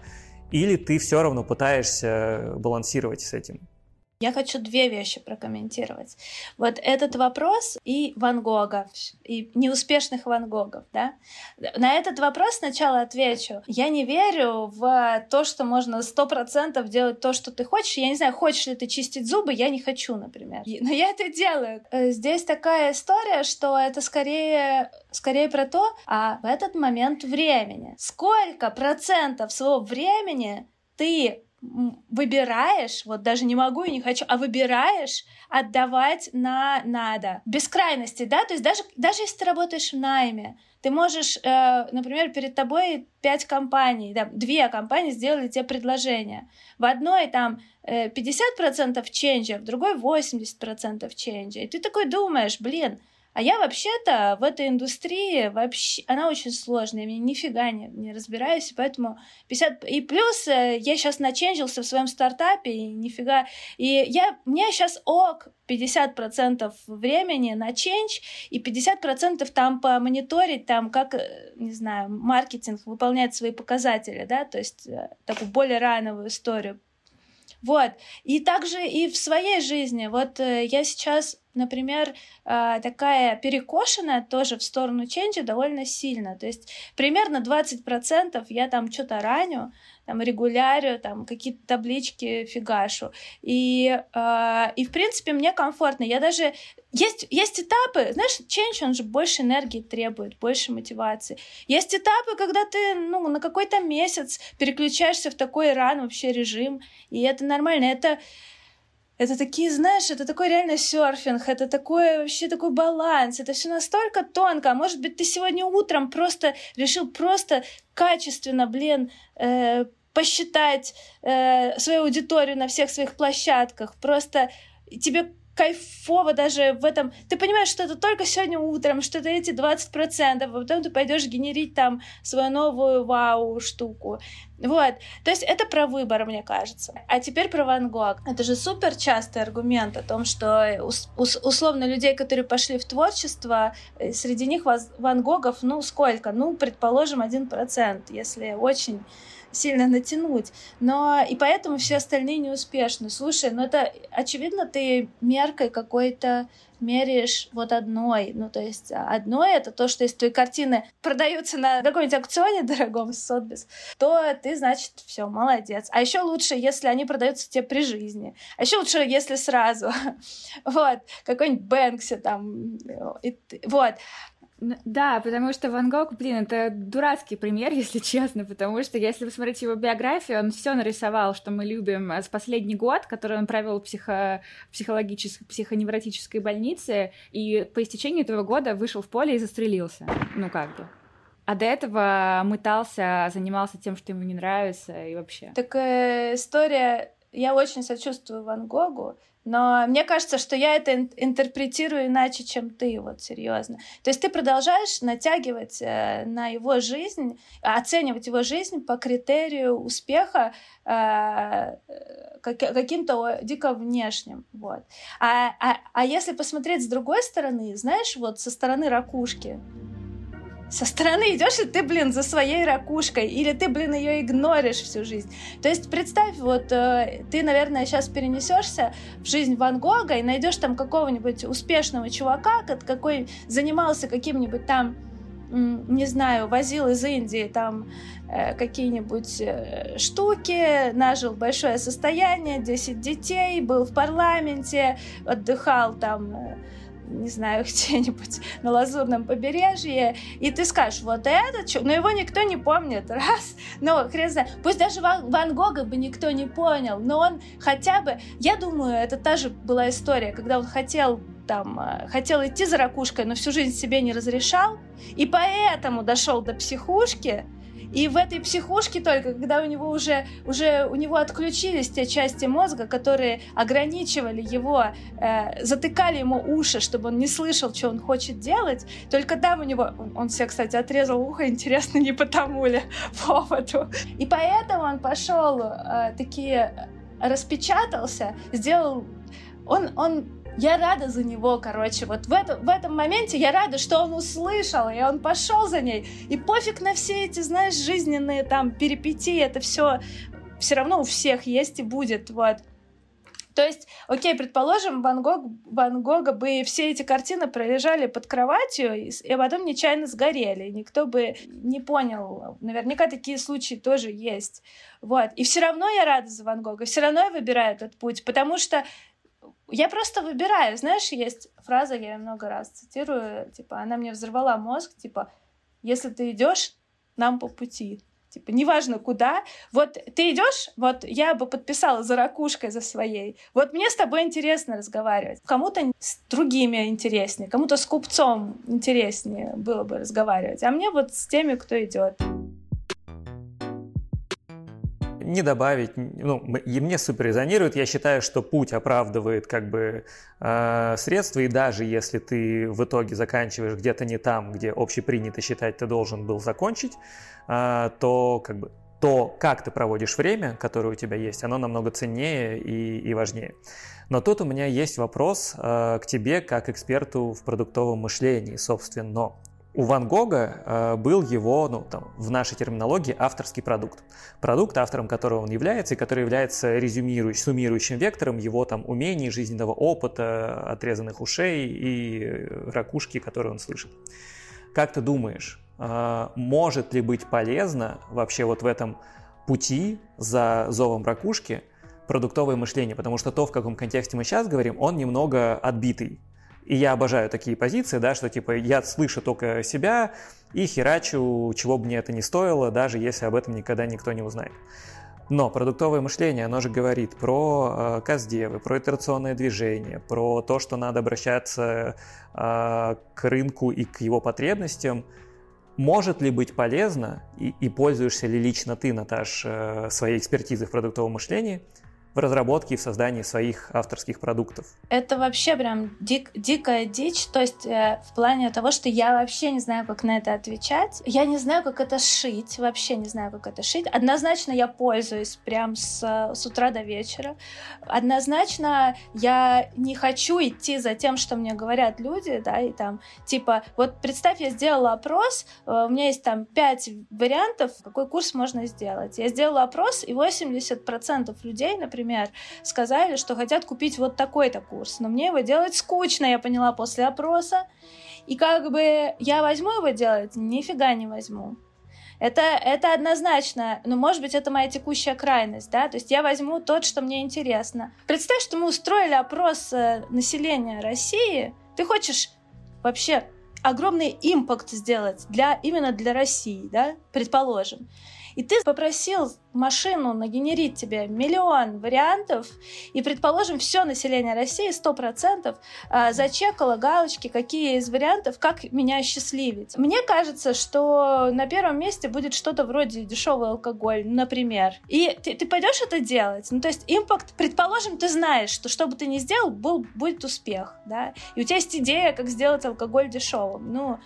или ты все равно пытаешься балансировать с этим? Я хочу две вещи прокомментировать. Вот этот вопрос и Ван Гога, и неуспешных Ван Гогов, да. На этот вопрос сначала отвечу. Я не верю в то, что можно сто процентов делать то, что ты хочешь. Я не знаю, хочешь ли ты чистить зубы, я не хочу, например. Но я это делаю. Э, здесь такая история, что это скорее, скорее про то, а в этот момент времени. Сколько процентов своего времени ты выбираешь, вот даже не могу и не хочу, а выбираешь отдавать на надо. Без крайности, да, то есть даже, даже если ты работаешь в найме, ты можешь, э, например, перед тобой пять компаний, да, две компании сделали тебе предложение. В одной там э, 50% ченджа, в другой 80% ченджа. И ты такой думаешь, блин, а я вообще-то в этой индустрии вообще... Она очень сложная, я нифига не, не разбираюсь, поэтому 50... И плюс э, я сейчас наченжился в своем стартапе, и нифига... И я... Мне сейчас ок 50% времени на change и 50% там помониторить, там, как, э, не знаю, маркетинг выполняет свои показатели, да, то есть э, такую более рановую историю. Вот. И также и в своей жизни. Вот я сейчас например, а, такая перекошенная тоже в сторону ченджа довольно сильно. То есть примерно 20% я там что-то раню, там регулярю, там какие-то таблички фигашу. И, э, и в принципе мне комфортно. Я даже... Есть, есть этапы, знаешь, ченч, он же больше энергии требует, больше мотивации. Есть этапы, когда ты ну, на какой-то месяц переключаешься в такой ран вообще режим, и это нормально. Это это такие, знаешь, это такой реально серфинг, это такой вообще такой баланс, это все настолько тонко. А может быть, ты сегодня утром просто решил просто качественно, блин, э, посчитать э, свою аудиторию на всех своих площадках. Просто тебе кайфово даже в этом. Ты понимаешь, что это только сегодня утром, что это эти 20%, а потом ты пойдешь генерить там свою новую вау-штуку. Вот. То есть это про выбор, мне кажется. А теперь про Ван Гог. Это же супер частый аргумент о том, что условно людей, которые пошли в творчество, э, среди них Ван Гогов, ну, сколько? Ну, предположим, один процент, если очень сильно натянуть. Но и поэтому все остальные неуспешны. Слушай, ну это очевидно, ты меркой какой-то меряешь вот одной. Ну, то есть одной это то, что если твои картины продаются на каком-нибудь аукционе дорогом Сотбис, то ты, значит, все, молодец. А еще лучше, если они продаются тебе при жизни. А еще лучше, если сразу. вот, какой-нибудь Бэнкси там. Вот. Да, потому что Ван Гог, блин, это дурацкий пример, если честно, потому что если вы смотрите его биографию, он все нарисовал, что мы любим с последний год, который он провел в психо психологической, психоневротической больнице, и по истечении этого года вышел в поле и застрелился. Ну, как бы. А до этого мытался, занимался тем, что ему не нравится, и вообще. Так э, история... Я очень сочувствую Ван Гогу, но мне кажется, что я это интерпретирую иначе, чем ты, вот серьезно. То есть ты продолжаешь натягивать э, на его жизнь, оценивать его жизнь по критерию успеха э, каким-то дико внешним. Вот. А, а, а если посмотреть с другой стороны, знаешь, вот со стороны ракушки, со стороны идешь, и ты, блин, за своей ракушкой, или ты, блин, ее игноришь всю жизнь. То есть представь, вот э, ты, наверное, сейчас перенесешься в жизнь Ван Гога и найдешь там какого-нибудь успешного чувака, какой занимался каким-нибудь там не знаю, возил из Индии там э, какие-нибудь э, штуки, нажил большое состояние, 10 детей, был в парламенте, отдыхал там э, не знаю, где-нибудь на Лазурном побережье, и ты скажешь, вот это, но его никто не помнит, раз, ну, хрен знает, пусть даже Ван, Ван Гога бы никто не понял, но он хотя бы, я думаю, это та же была история, когда он хотел там, э, хотел идти за ракушкой, но всю жизнь себе не разрешал, и поэтому дошел до психушки, и в этой психушке только, когда у него уже, уже у него отключились те части мозга, которые ограничивали его, э, затыкали ему уши, чтобы он не слышал, что он хочет делать, только там у него, он, он себе, кстати, отрезал ухо, интересно, не по тому ли поводу. И поэтому он пошел э, такие распечатался, сделал он, он я рада за него, короче, вот в, это, в этом моменте я рада, что он услышал, и он пошел за ней. И пофиг на все эти, знаешь, жизненные там перипетии, это все все равно у всех есть и будет, вот. То есть, окей, предположим, Ван, Гог, Ван Гога бы все эти картины пролежали под кроватью и, и потом нечаянно сгорели. Никто бы не понял. Наверняка такие случаи тоже есть. Вот. И все равно я рада за Ван Гога, все равно я выбираю этот путь, потому что я просто выбираю, знаешь, есть фраза, я ее много раз цитирую, типа, она мне взорвала мозг, типа, если ты идешь, нам по пути. Типа, неважно куда. Вот ты идешь, вот я бы подписала за ракушкой за своей. Вот мне с тобой интересно разговаривать. Кому-то с другими интереснее, кому-то с купцом интереснее было бы разговаривать. А мне вот с теми, кто идет не добавить, ну, и мне супер резонирует. Я считаю, что путь оправдывает как бы э, средства, и даже если ты в итоге заканчиваешь где-то не там, где общепринято считать ты должен был закончить, э, то как бы то, как ты проводишь время, которое у тебя есть, оно намного ценнее и, и важнее. Но тут у меня есть вопрос э, к тебе, как эксперту в продуктовом мышлении, собственно у Ван Гога э, был его, ну, там, в нашей терминологии, авторский продукт. Продукт, автором которого он является, и который является резюмирующим, суммирующим вектором его там умений, жизненного опыта, отрезанных ушей и ракушки, которые он слышит. Как ты думаешь, э, может ли быть полезно вообще вот в этом пути за зовом ракушки продуктовое мышление? Потому что то, в каком контексте мы сейчас говорим, он немного отбитый и я обожаю такие позиции, да, что типа я слышу только себя и херачу, чего бы мне это ни стоило, даже если об этом никогда никто не узнает. Но продуктовое мышление, оно же говорит про э, каздевы, про итерационное движение, про то, что надо обращаться э, к рынку и к его потребностям. Может ли быть полезно, и, и пользуешься ли лично ты, Наташ, э, своей экспертизой в продуктовом мышлении, в разработке и в создании своих авторских продуктов? Это вообще прям дик, дикая дичь, то есть э, в плане того, что я вообще не знаю, как на это отвечать. Я не знаю, как это шить, вообще не знаю, как это шить. Однозначно я пользуюсь прям с, с утра до вечера. Однозначно я не хочу идти за тем, что мне говорят люди, да, и там, типа, вот представь, я сделала опрос, э, у меня есть там пять вариантов, какой курс можно сделать. Я сделала опрос, и 80% людей, например, сказали, что хотят купить вот такой-то курс, но мне его делать скучно, я поняла после опроса. И как бы я возьму его делать? Нифига не возьму. Это, это однозначно, но, может быть, это моя текущая крайность, да, то есть я возьму тот, что мне интересно. Представь, что мы устроили опрос э, населения России, ты хочешь вообще огромный импакт сделать для, именно для России, да, предположим. И ты попросил машину нагенерить тебе миллион вариантов, и, предположим, все население России, 100% а, зачекало галочки, какие из вариантов, как меня счастливить. Мне кажется, что на первом месте будет что-то вроде дешевый алкоголь, например. И ты, ты пойдешь это делать? Ну, то есть импакт, предположим, ты знаешь, что что бы ты ни сделал, был, будет успех, да, и у тебя есть идея, как сделать алкоголь дешевым. Ну,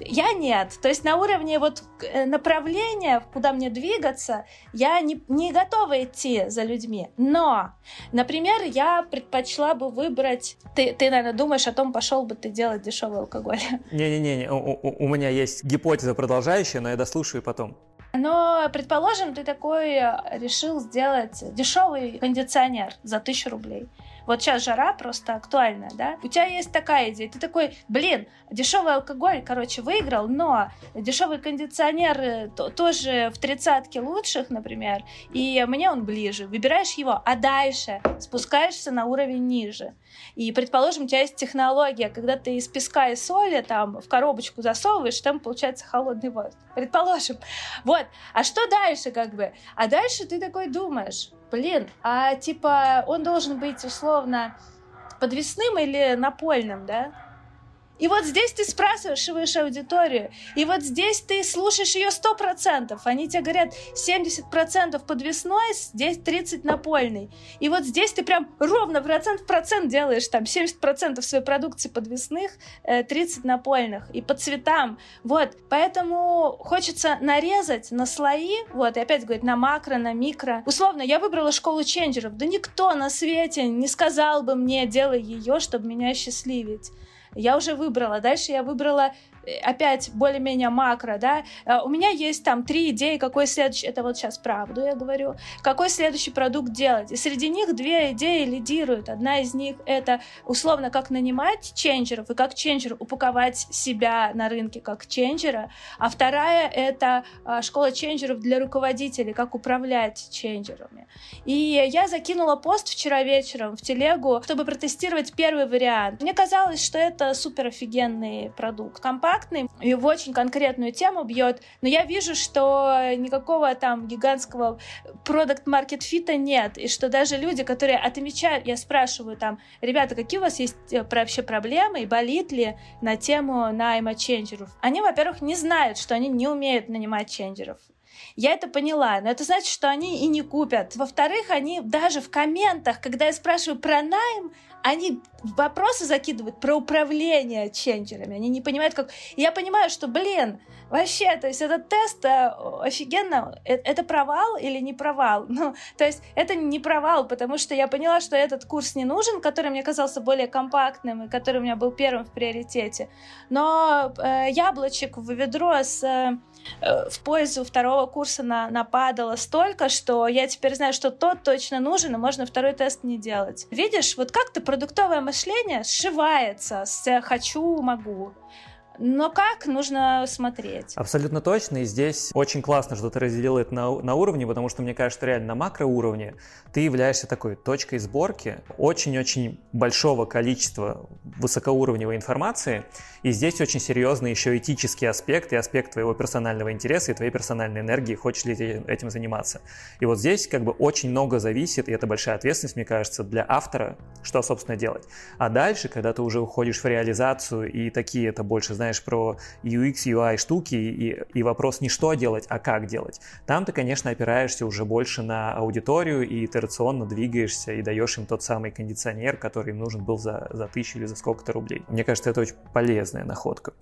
я нет. То есть на уровне вот э, направления, куда мне двигаться, я не, не готова идти за людьми. Но, например, я предпочла бы выбрать... Ты, ты наверное, думаешь о том, пошел бы ты делать дешевый алкоголь. Не-не-не, у, у, у меня есть гипотеза продолжающая, но я дослушаю потом. Но, предположим, ты такой э, решил сделать дешевый кондиционер за тысячу рублей. Вот сейчас жара просто актуальная, да? У тебя есть такая идея, ты такой, блин, дешевый алкоголь, короче, выиграл, но дешевый кондиционер э, тоже в тридцатке лучших, например, и мне он ближе. Выбираешь его, а дальше спускаешься на уровень ниже. И, предположим, у тебя есть технология, когда ты из песка и соли там в коробочку засовываешь, там получается холодный воздух. Предположим. Вот. А что дальше, как бы? А дальше ты такой думаешь, блин, а типа он должен быть условно подвесным или напольным, да? И вот здесь ты спрашиваешь аудиторию, и вот здесь ты слушаешь ее сто процентов. Они тебе говорят 70% подвесной, здесь 30 напольный. И вот здесь ты прям ровно процент в процент делаешь там 70% своей продукции подвесных, 30 э, напольных. И по цветам. Вот. Поэтому хочется нарезать на слои, вот, и опять говорить, на макро, на микро. Условно, я выбрала школу ченджеров. Да никто на свете не сказал бы мне, делай ее, чтобы меня счастливить я уже выбрала. Дальше я выбрала опять более-менее макро, да, а, у меня есть там три идеи, какой следующий, это вот сейчас правду я говорю, какой следующий продукт делать. И среди них две идеи лидируют. Одна из них это условно как нанимать ченджеров и как ченджер упаковать себя на рынке как ченджера, а вторая это а, школа ченджеров для руководителей, как управлять ченджерами. И я закинула пост вчера вечером в телегу, чтобы протестировать первый вариант. Мне казалось, что это супер офигенный продукт. Компания компактный и в очень конкретную тему бьет, но я вижу, что никакого там гигантского продукт маркет фита нет, и что даже люди, которые отмечают, я спрашиваю там, ребята, какие у вас есть э, вообще проблемы и болит ли на тему найма ченджеров, они, во-первых, не знают, что они не умеют нанимать ченджеров. Я это поняла, но это значит, что они и не купят. Во-вторых, они даже в комментах, когда я спрашиваю про найм, они вопросы закидывают про управление ченджерами. Они не понимают, как... я понимаю, что, блин, вообще, то есть этот тест э, офигенно... Э, это провал или не провал? Ну, то есть это не провал, потому что я поняла, что этот курс не нужен, который мне казался более компактным и который у меня был первым в приоритете. Но э, яблочек в ведро с э, в пользу второго курса на, нападало столько, что я теперь знаю, что тот точно нужен, и можно второй тест не делать. Видишь, вот как-то продуктовое мышление сшивается с «хочу, могу». Но как, нужно смотреть. Абсолютно точно, и здесь очень классно, что ты разделил это на, на уровне, потому что мне кажется, реально на макроуровне ты являешься такой точкой сборки очень-очень большого количества высокоуровневой информации, и здесь очень серьезный еще этический аспект и аспект твоего персонального интереса и твоей персональной энергии, хочешь ли ты этим заниматься. И вот здесь как бы очень много зависит, и это большая ответственность, мне кажется, для автора, что, собственно, делать. А дальше, когда ты уже уходишь в реализацию, и такие это больше, знаешь, знаешь про UX, UI штуки и, и вопрос не что делать, а как делать. Там ты, конечно, опираешься уже больше на аудиторию и итерационно двигаешься и даешь им тот самый кондиционер, который им нужен был за, за тысячу или за сколько-то рублей. Мне кажется, это очень полезная находка.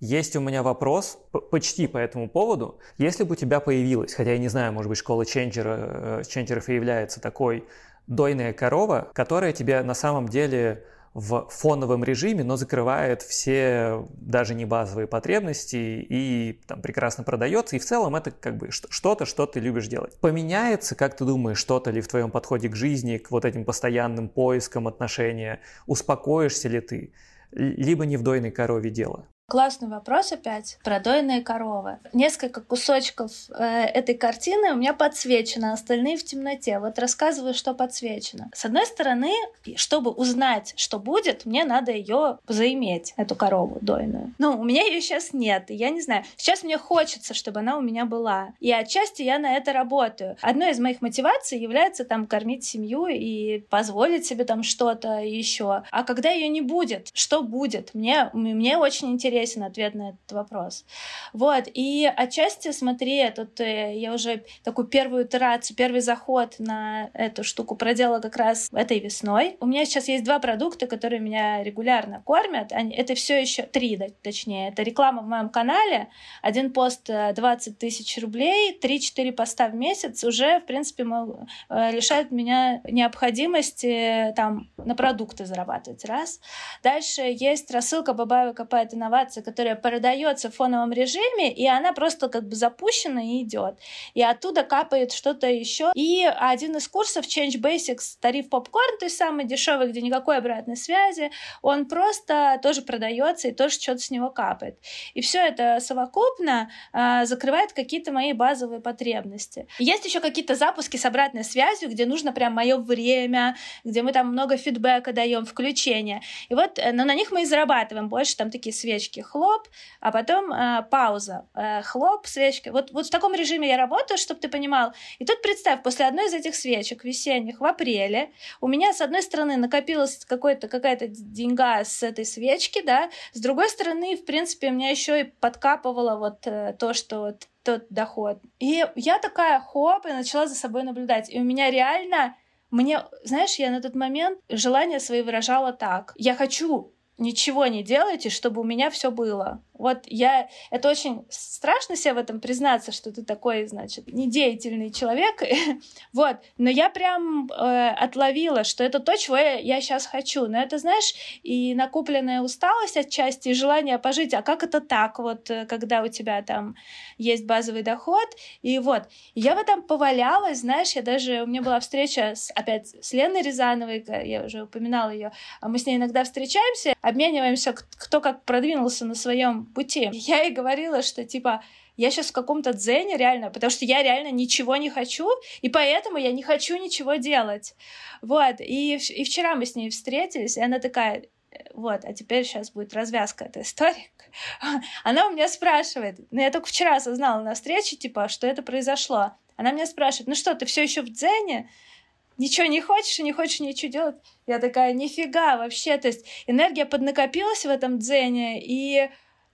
Есть у меня вопрос почти по этому поводу. Если бы у тебя появилась, хотя я не знаю, может быть, школа ченджера, э, ченджеров и является такой, дойная корова, которая тебе на самом деле в фоновом режиме, но закрывает все даже не базовые потребности и там прекрасно продается. И в целом это как бы что-то, что ты любишь делать. Поменяется, как ты думаешь, что-то ли в твоем подходе к жизни, к вот этим постоянным поискам отношения? Успокоишься ли ты? Либо не в дойной корове дело? Классный вопрос опять про дойные коровы. Несколько кусочков э, этой картины у меня подсвечено, остальные в темноте. Вот рассказываю, что подсвечено. С одной стороны, чтобы узнать, что будет, мне надо ее заиметь, эту корову дойную. Ну, у меня ее сейчас нет, и я не знаю. Сейчас мне хочется, чтобы она у меня была. И отчасти я на это работаю. Одной из моих мотиваций является там кормить семью и позволить себе там что-то еще. А когда ее не будет, что будет? Мне, мне очень интересно интересен ответ на этот вопрос. Вот, и отчасти, смотри, тут э, я уже такую первую итерацию, первый заход на эту штуку проделала как раз этой весной. У меня сейчас есть два продукта, которые меня регулярно кормят. Они, это все еще три, точнее. Это реклама в моем канале. Один пост 20 э, тысяч рублей, 3-4 поста в месяц уже, в принципе, э, лишают меня необходимости там на продукты зарабатывать. Раз. Дальше есть рассылка Бабаева копает инновации информация, которая продается в фоновом режиме, и она просто как бы запущена и идет. И оттуда капает что-то еще. И один из курсов Change Basics тариф попкорн, то есть самый дешевый, где никакой обратной связи, он просто тоже продается и тоже что-то с него капает. И все это совокупно э, закрывает какие-то мои базовые потребности. Есть еще какие-то запуски с обратной связью, где нужно прям мое время, где мы там много фидбэка даем, включения. И вот, э, но на них мы и зарабатываем больше, там такие свечки свечки хлоп, а потом э, пауза, э, хлоп, свечка. Вот, вот в таком режиме я работаю, чтобы ты понимал. И тут представь, после одной из этих свечек весенних в апреле у меня с одной стороны накопилась какой-то, какая-то деньга с этой свечки, да, с другой стороны, в принципе, у меня еще и подкапывало вот э, то, что вот тот доход. И я такая, хоп, и начала за собой наблюдать. И у меня реально мне, знаешь, я на тот момент желание свои выражала так. Я хочу ничего не делайте, чтобы у меня все было. Вот я... Это очень страшно себе в этом признаться, что ты такой, значит, недеятельный человек. вот. Но я прям э, отловила, что это то, чего я, я сейчас хочу. Но это, знаешь, и накопленная усталость отчасти, и желание пожить. А как это так, вот, э, когда у тебя там есть базовый доход? И вот. Я в этом повалялась, знаешь, я даже... У меня была встреча с, опять с Леной Рязановой, я уже упоминала ее. Мы с ней иногда встречаемся, обмениваемся, кто как продвинулся на своем пути. Я ей говорила, что типа я сейчас в каком-то дзене реально, потому что я реально ничего не хочу, и поэтому я не хочу ничего делать. Вот, и, и вчера мы с ней встретились, и она такая, вот, а теперь сейчас будет развязка этой истории. Она у меня спрашивает, ну я только вчера осознала на встрече, типа, что это произошло. Она меня спрашивает, ну что, ты все еще в дзене? ничего не хочешь и не хочешь ничего делать. Я такая, нифига вообще. То есть энергия поднакопилась в этом дзене, и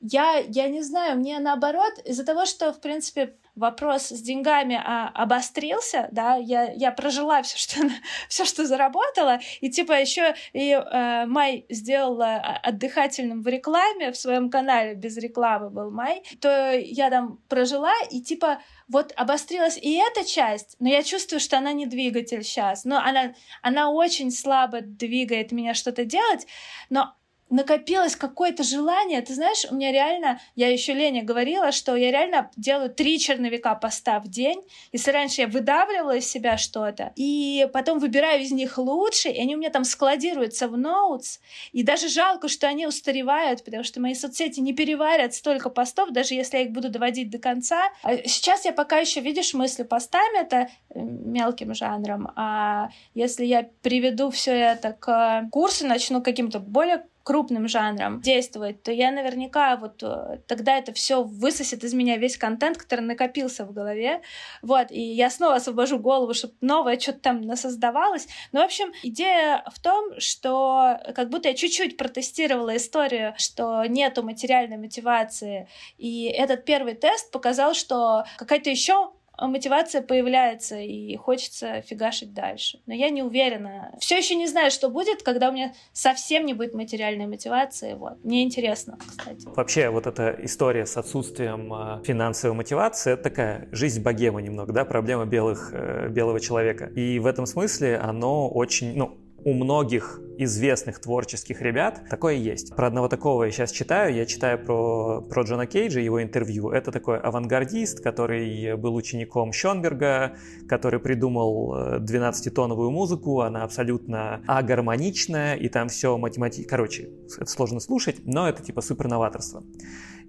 я, я не знаю, мне наоборот, из-за того, что, в принципе, вопрос с деньгами а, обострился, да, я, я прожила все, что, все, что заработала, и типа еще и э, Май сделала отдыхательным в рекламе, в своем канале без рекламы был Май, то я там прожила, и типа вот обострилась и эта часть, но я чувствую, что она не двигатель сейчас, но она, она очень слабо двигает меня что-то делать, но накопилось какое-то желание. Ты знаешь, у меня реально, я еще Лене говорила, что я реально делаю три черновика поста в день. Если раньше я выдавливала из себя что-то, и потом выбираю из них лучше, и они у меня там складируются в ноутс, и даже жалко, что они устаревают, потому что мои соцсети не переварят столько постов, даже если я их буду доводить до конца. А сейчас я пока еще, видишь, мысли постами, это э, мелким жанром, а если я приведу все это к курсу, начну каким-то более крупным жанром действовать, то я наверняка вот э, тогда это все высосет из меня весь контент, который накопился в голове. Вот, и я снова освобожу голову, чтобы новое что-то там насоздавалось. Ну, в общем, идея в том, что как будто я чуть-чуть протестировала историю, что нету материальной мотивации. И этот первый тест показал, что какая-то еще мотивация появляется и хочется фигашить дальше. Но я не уверена. Все еще не знаю, что будет, когда у меня совсем не будет материальной мотивации. Вот. Мне интересно, кстати. Вообще, вот эта история с отсутствием э, финансовой мотивации, это такая жизнь богема немного, да, проблема белых, э, белого человека. И в этом смысле оно очень, ну, у многих известных творческих ребят такое есть. Про одного такого я сейчас читаю. Я читаю про, про Джона Кейджа, его интервью. Это такой авангардист, который был учеником Шонберга, который придумал 12-тоновую э, музыку. Она абсолютно агармоничная, и там все математически... Короче, это сложно слушать, но это типа супер новаторство.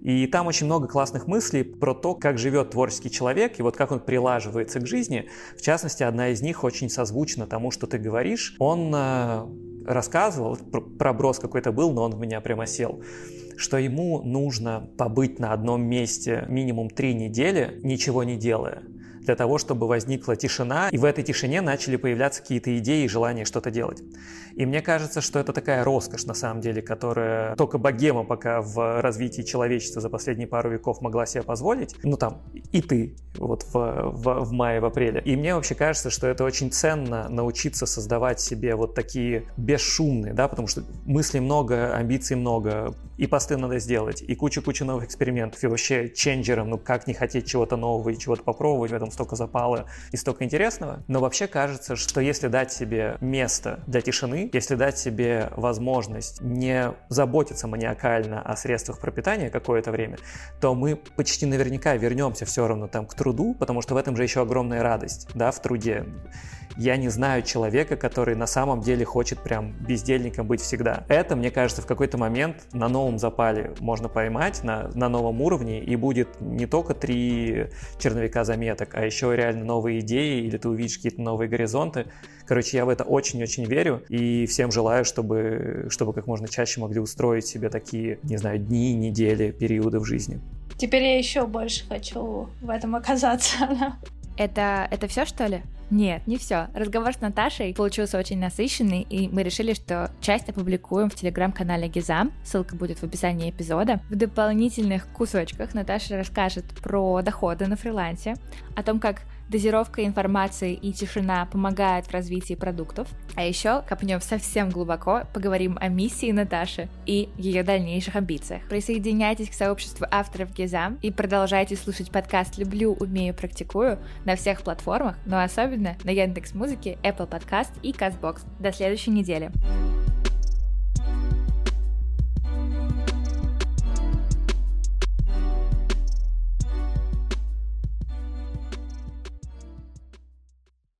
И там очень много классных мыслей про то, как живет творческий человек и вот как он прилаживается к жизни. В частности, одна из них очень созвучна тому, что ты говоришь. Он э, рассказывал, проброс какой-то был, но он в меня прямо сел что ему нужно побыть на одном месте минимум три недели, ничего не делая для того, чтобы возникла тишина, и в этой тишине начали появляться какие-то идеи и желание что-то делать. И мне кажется, что это такая роскошь, на самом деле, которая только богема пока в развитии человечества за последние пару веков могла себе позволить. Ну там, и ты, вот в, в, в мае, в апреле. И мне вообще кажется, что это очень ценно научиться создавать себе вот такие бесшумные, да, потому что мыслей много, амбиций много, и посты надо сделать, и куча-куча новых экспериментов, и вообще ченджером, ну как не хотеть чего-то нового и чего-то попробовать в этом столько запала и столько интересного. Но вообще кажется, что если дать себе место для тишины, если дать себе возможность не заботиться маниакально о средствах пропитания какое-то время, то мы почти наверняка вернемся все равно там к труду, потому что в этом же еще огромная радость, да, в труде я не знаю человека, который на самом деле хочет прям бездельником быть всегда. Это, мне кажется, в какой-то момент на новом запале можно поймать, на, на новом уровне, и будет не только три черновика заметок, а еще реально новые идеи, или ты увидишь какие-то новые горизонты. Короче, я в это очень-очень верю, и всем желаю, чтобы, чтобы как можно чаще могли устроить себе такие, не знаю, дни, недели, периоды в жизни. Теперь я еще больше хочу в этом оказаться. Это, это все, что ли? Нет, не все. Разговор с Наташей получился очень насыщенный, и мы решили, что часть опубликуем в телеграм-канале Гизам. Ссылка будет в описании эпизода. В дополнительных кусочках Наташа расскажет про доходы на фрилансе, о том, как дозировка информации и тишина помогают в развитии продуктов. А еще копнем совсем глубоко, поговорим о миссии Наташи и ее дальнейших амбициях. Присоединяйтесь к сообществу авторов Гизам и продолжайте слушать подкаст «Люблю, умею, практикую» на всех платформах, но особенно на Яндекс.Музыке, Apple Podcast и CastBox. До следующей недели.